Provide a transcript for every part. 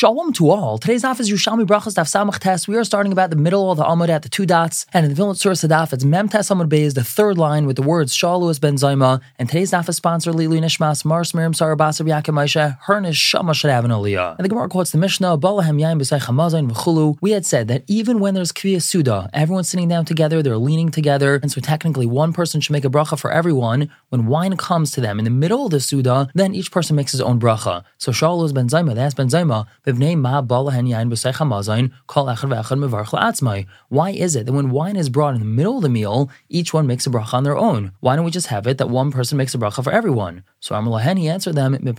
Shalom to all. Today's daf is Yerushalmi Brachos Daf Samach Tes. We are starting about the middle of the Amud at the two dots, and in the Vilna Surah Daf, it's Mem Tes Amud Bey is the third line with the words Shaluas Ben Zoma. And today's daf is sponsored Lilu Nishmas Mars Miriam Sarah Basar Yakim Maisha Hernish Shama Shadav and Aliyah. And the Gemara quotes the Mishnah Balahem Yaim B'Sei Chamazayin V'Chulu. We had said that even when there's Kviyah Suda, everyone's sitting down together, they're leaning together, and so technically one person should make a bracha for everyone. When wine comes to them in the middle of the Suda, then each person makes his own bracha. So Shaluas Ben Zoma, that's Ben Zoma. Why is it that when wine is brought in the middle of the meal, each one makes a bracha on their own? Why don't we just have it that one person makes a bracha for everyone? So Amalahen, answered them, That's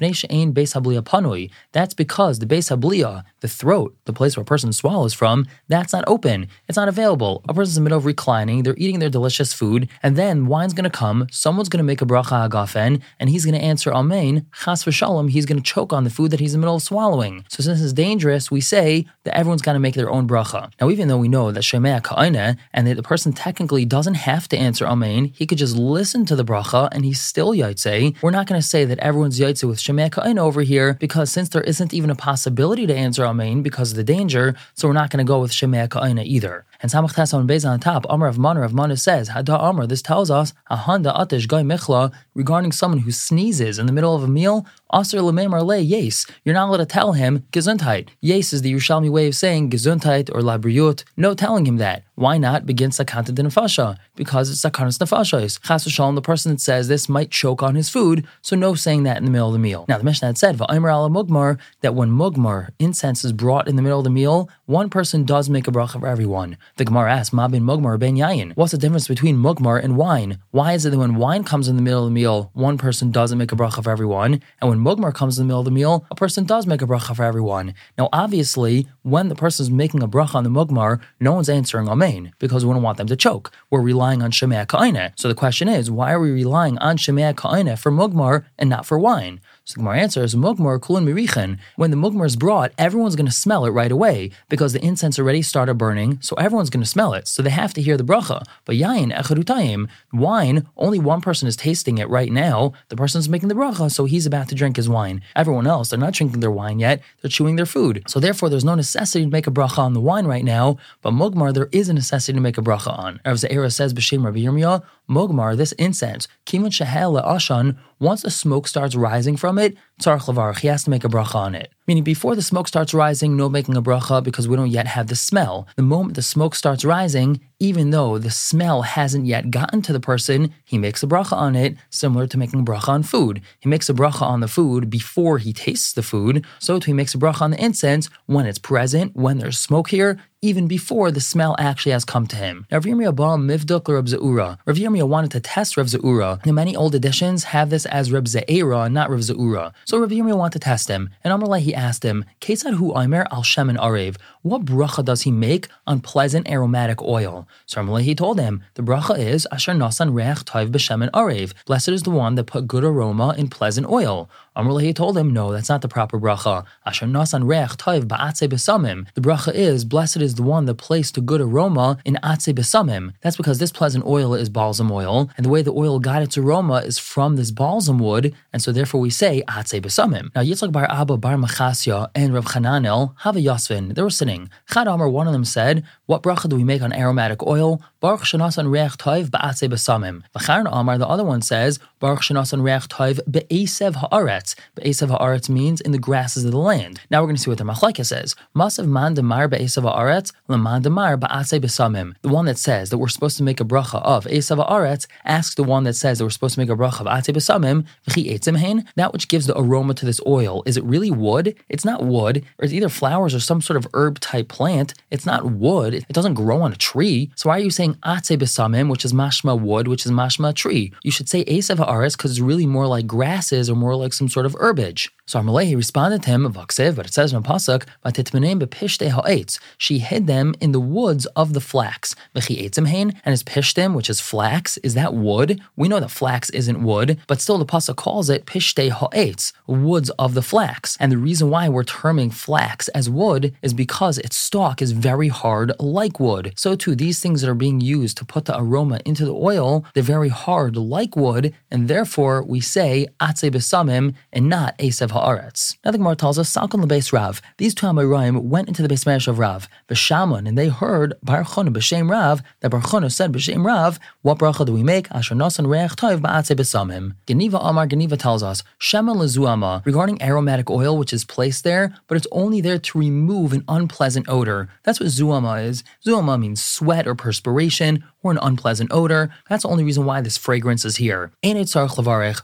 because the Beis Habliya, the throat, the place where a person swallows from, that's not open. It's not available. A person's in the middle of reclining, they're eating their delicious food, and then wine's going to come, someone's going to make a bracha agafen, and he's going to answer Amen, chas v'shalom, he's going to choke on the food that he's in the middle of swallowing. So since it's dangerous, we say that everyone's got to make their own bracha. Now, even though we know that Shemea Ka'ina, and that the person technically doesn't have to answer Amen, he could just listen to the bracha, and he's still Yaitse, we're not going to say that everyone's Yaitse with Shemea Ka'ina over here, because since there isn't even a possibility to answer Amen because of the danger, so we're not going to go with Shemea Ka'ina either. And Samach Tes on Bez on top, Amr of Manar of Mana says, Hada Amr, this tells us, Ahanda Atish Gai Michla, regarding someone who sneezes in the middle of a meal, Aser Lememar Le Yes. You're not allowed to tell him Gesundheit. Yes is the Yerushalmi way of saying Gesundheit or Labriut. No telling him that. Why not begin Sakanta Nefasha? Because it's Sakanas Nefashos. Chas v'shalom, the person that says this might choke on his food, so no saying that in the middle of the meal. Now, the Mishnah had said, Va'imr ala mugmar, that when mugmar, incense is brought in the middle of the meal, one person does make a bracha for everyone. The Gemara asks, Ma bin mugmar ben yayin. What's the difference between mugmar and wine? Why is it that when wine comes in the middle of the meal, one person doesn't make a bracha for everyone, and when mugmar comes in the middle of the meal, a person does make a bracha for everyone? Now, obviously, when the person is making a bracha on the mugmar, no one's answering amen because we don't want them to choke. We're relying on shemea ka'ina. So the question is, why are we relying on shemea ka'ina for mugmar and not for wine? So the Gemara answers, Mugmar kulun mirichen. When the mugmar is brought, everyone's going to smell it right away because the incense already started burning, so everyone's going to smell it. So they have to hear the bracha. But yain echadutayim, wine, only one person is tasting it right now. The person's making the bracha, so he's about to drink his wine. Everyone else, they're not drinking their wine yet, they're chewing their food. So therefore, there's no necessity to make a bracha on the wine right now, but mugmar, there is a necessity to make a bracha on. Rav Ze'era says, B'Shem Rabbi Yirmiyah, mugmar, this incense, kimun shehel ashan, once the smoke starts rising from it, tzarch levarach, he has to make a bracha on it. Meaning before the smoke starts rising, no making a bracha because we don't yet have the smell. The moment the smoke starts rising, even though the smell hasn't yet gotten to the person, he makes a bracha on it, similar to making a bracha on food. He makes a bracha on the food before he tastes the food, so too he makes a bracha on the incense when it's present, when there's smoke here, even before the smell actually has come to him. Now, Rav Yirmiyah ba mivduk Reb Ze'ura. Rav Yirmiyah wanted to test Rav Ze'ura. Now, many old editions have this as Reb Ze'era, not Rav Ze'ura. So Rav Yirmiyah wanted to test him, and Amalai he asked him, Kesad hu Aimer al Shemen Arev. What bracha does he make on pleasant aromatic oil? So Amalai he told him, the bracha is Asher Nasan Reach Taiv B'Shemen Arev. Blessed is the one that put good aroma in pleasant oil. Amalai he told him, no, that's not the proper bracha. Asher Nasan Reach Taiv Ba'atze Besamim. The bracha is, blessed is the one that placed a good aroma in Atze Besamim. That's because this pleasant oil is balsam oil, and the way the oil got its aroma is from this balsam wood, and so therefore we say Atze Besamim. Now Yitzchak Bar Abba Bar Machasya and Rav Chananel have a Yasvin. They were sitting. Chad Amar, one of them said, What bracha do we make on aromatic oil? Baruch Shanasan Reach Taiv Ba'atze Besamim. V'charon Amar, the other one says, Baruch Shanasan Reach Taiv Be'esev Haaretz. Be'esev Haaretz means in the grasses of the land. Now we're going to see what the Machlaika says. Masav Man Demar Be'esev Haaretz, Laman Demar Ba'atze Besamim. The one that says that we're supposed to make a bracha of Esav Haaretz asks the one that says that we're supposed to make a bracha of Atze Besamim, V'chi Eitzim Hein, that which gives the aroma to this oil. Is it really wood? It's not wood, or it's either flowers or some sort of herb type plant. It's not wood. It doesn't grow on a tree. So why are you saying Atze Besamim, which is mashma wood, which is mashma tree? You should say Esav Haaretz because it's really more like grasses or more like some sort of herbage. So Armalehi responded to him, Vaksev, but it says in Pasuk, ha'etz. She hid them in the woods of the flax. And his pishtim, which is flax, is that wood? We know that flax isn't wood, but still the Pasuk calls it pishte ha'etz, woods of the flax. And the reason why we're terming flax as wood is because its stalk is very hard like wood. So too, these things that are being used to put the aroma into the oil, they're very hard like wood, and therefore we say atze besamim and not esav haaretz. Now the Gemara tells us, Salkon lebeis Rav. These two Amoraim went into the base marriage of Rav, B'Shaman, and they heard Bar Chona b'Shem Rav, that Bar Chona said b'Shem Rav, what bracha do we make? Asher nasan reach toiv ba'atze b'samim. Geniva Amar Geniva tells us, Shema lezuama, regarding aromatic oil which is placed there, but it's only there to remove an unpleasant odor. That's what zuama is. Zuama means sweat or perspiration or an unpleasant odor. That's the only reason why this fragrance is here. And it's our.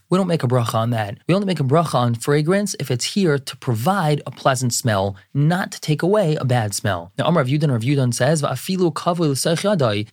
We don't make a bracha on that. We only make a bracha on fragrance if it's here to provide a pleasant smell, not to take away a bad smell. Now, Amar Yudin Rav Yudin says,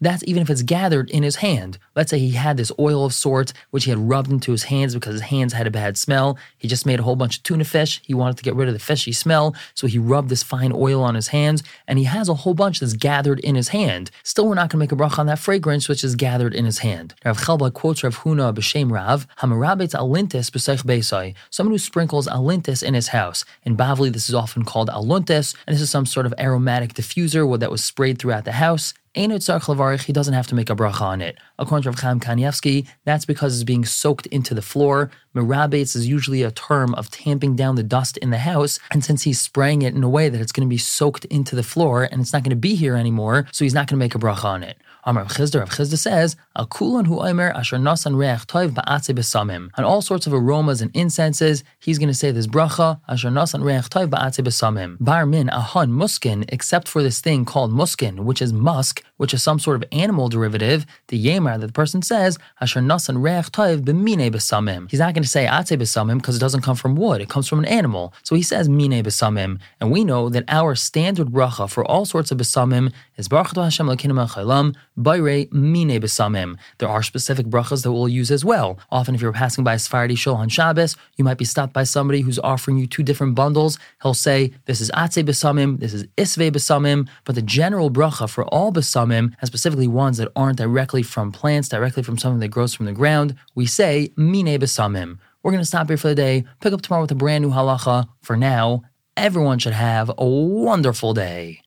That's even if it's gathered in his hand. Let's say he had this oil of sorts which he had rubbed into his hands because his hands had a bad smell. He just made a whole bunch of tuna fish. He wanted to get rid of the fishy smell, so he rubbed this fine oil on his hands, and he has a whole bunch that's gathered in his hand. Still, we're not going to make a bracha on that fragrance which is gathered in his hand. Rav Chelba quotes Rav Huna b'shem Rav, Hamarabetz alintis b'seich beisai, someone who sprinkles alintis in his house. In Bavli, this is often called aluntis, and this is some sort of aromatic diffuser that was sprayed throughout the house. He doesn't have to make a bracha on it. According to Rav Chaim Kanievsky, that's because it's being soaked into the floor. Merabetz is usually a term of tamping down the dust in the house, and since he's spraying it in a way that it's going to be soaked into the floor and it's not going to be here anymore, so he's not going to make a bracha on it. Amar Chisda, Rav Chisda says, Al kulan hu omer asher nasan reach toiv ba'atze besamim. On all sorts of aromas and incenses, he's going to say this bracha, asher nasan reach toiv ba'atze besamim. Bar min ahon muskin, except for this thing called muskin, which is musk, which is some sort of animal derivative, the yemer that the person says, asher nasan reach toiv b'mine besamim. He's not going to say atze besamim because it doesn't come from wood, it comes from an animal. So he says mine besamim. And we know that our standard bracha for all sorts of besamim is baruch Hashem l'kinim chaylam, bayre mine besamim. There are specific brachas that we'll use as well. Often if you're passing by a Sephardi shul on Shabbos, you might be stopped by somebody who's offering you two different bundles. He'll say, this is atze besamim, this is isve besamim, but the general bracha for all besamim, and specifically ones that aren't directly from plants, directly from something that grows from the ground, we say mine besamim. We're going to stop here for the day, pick up tomorrow with a brand new halacha. For now, everyone should have a wonderful day.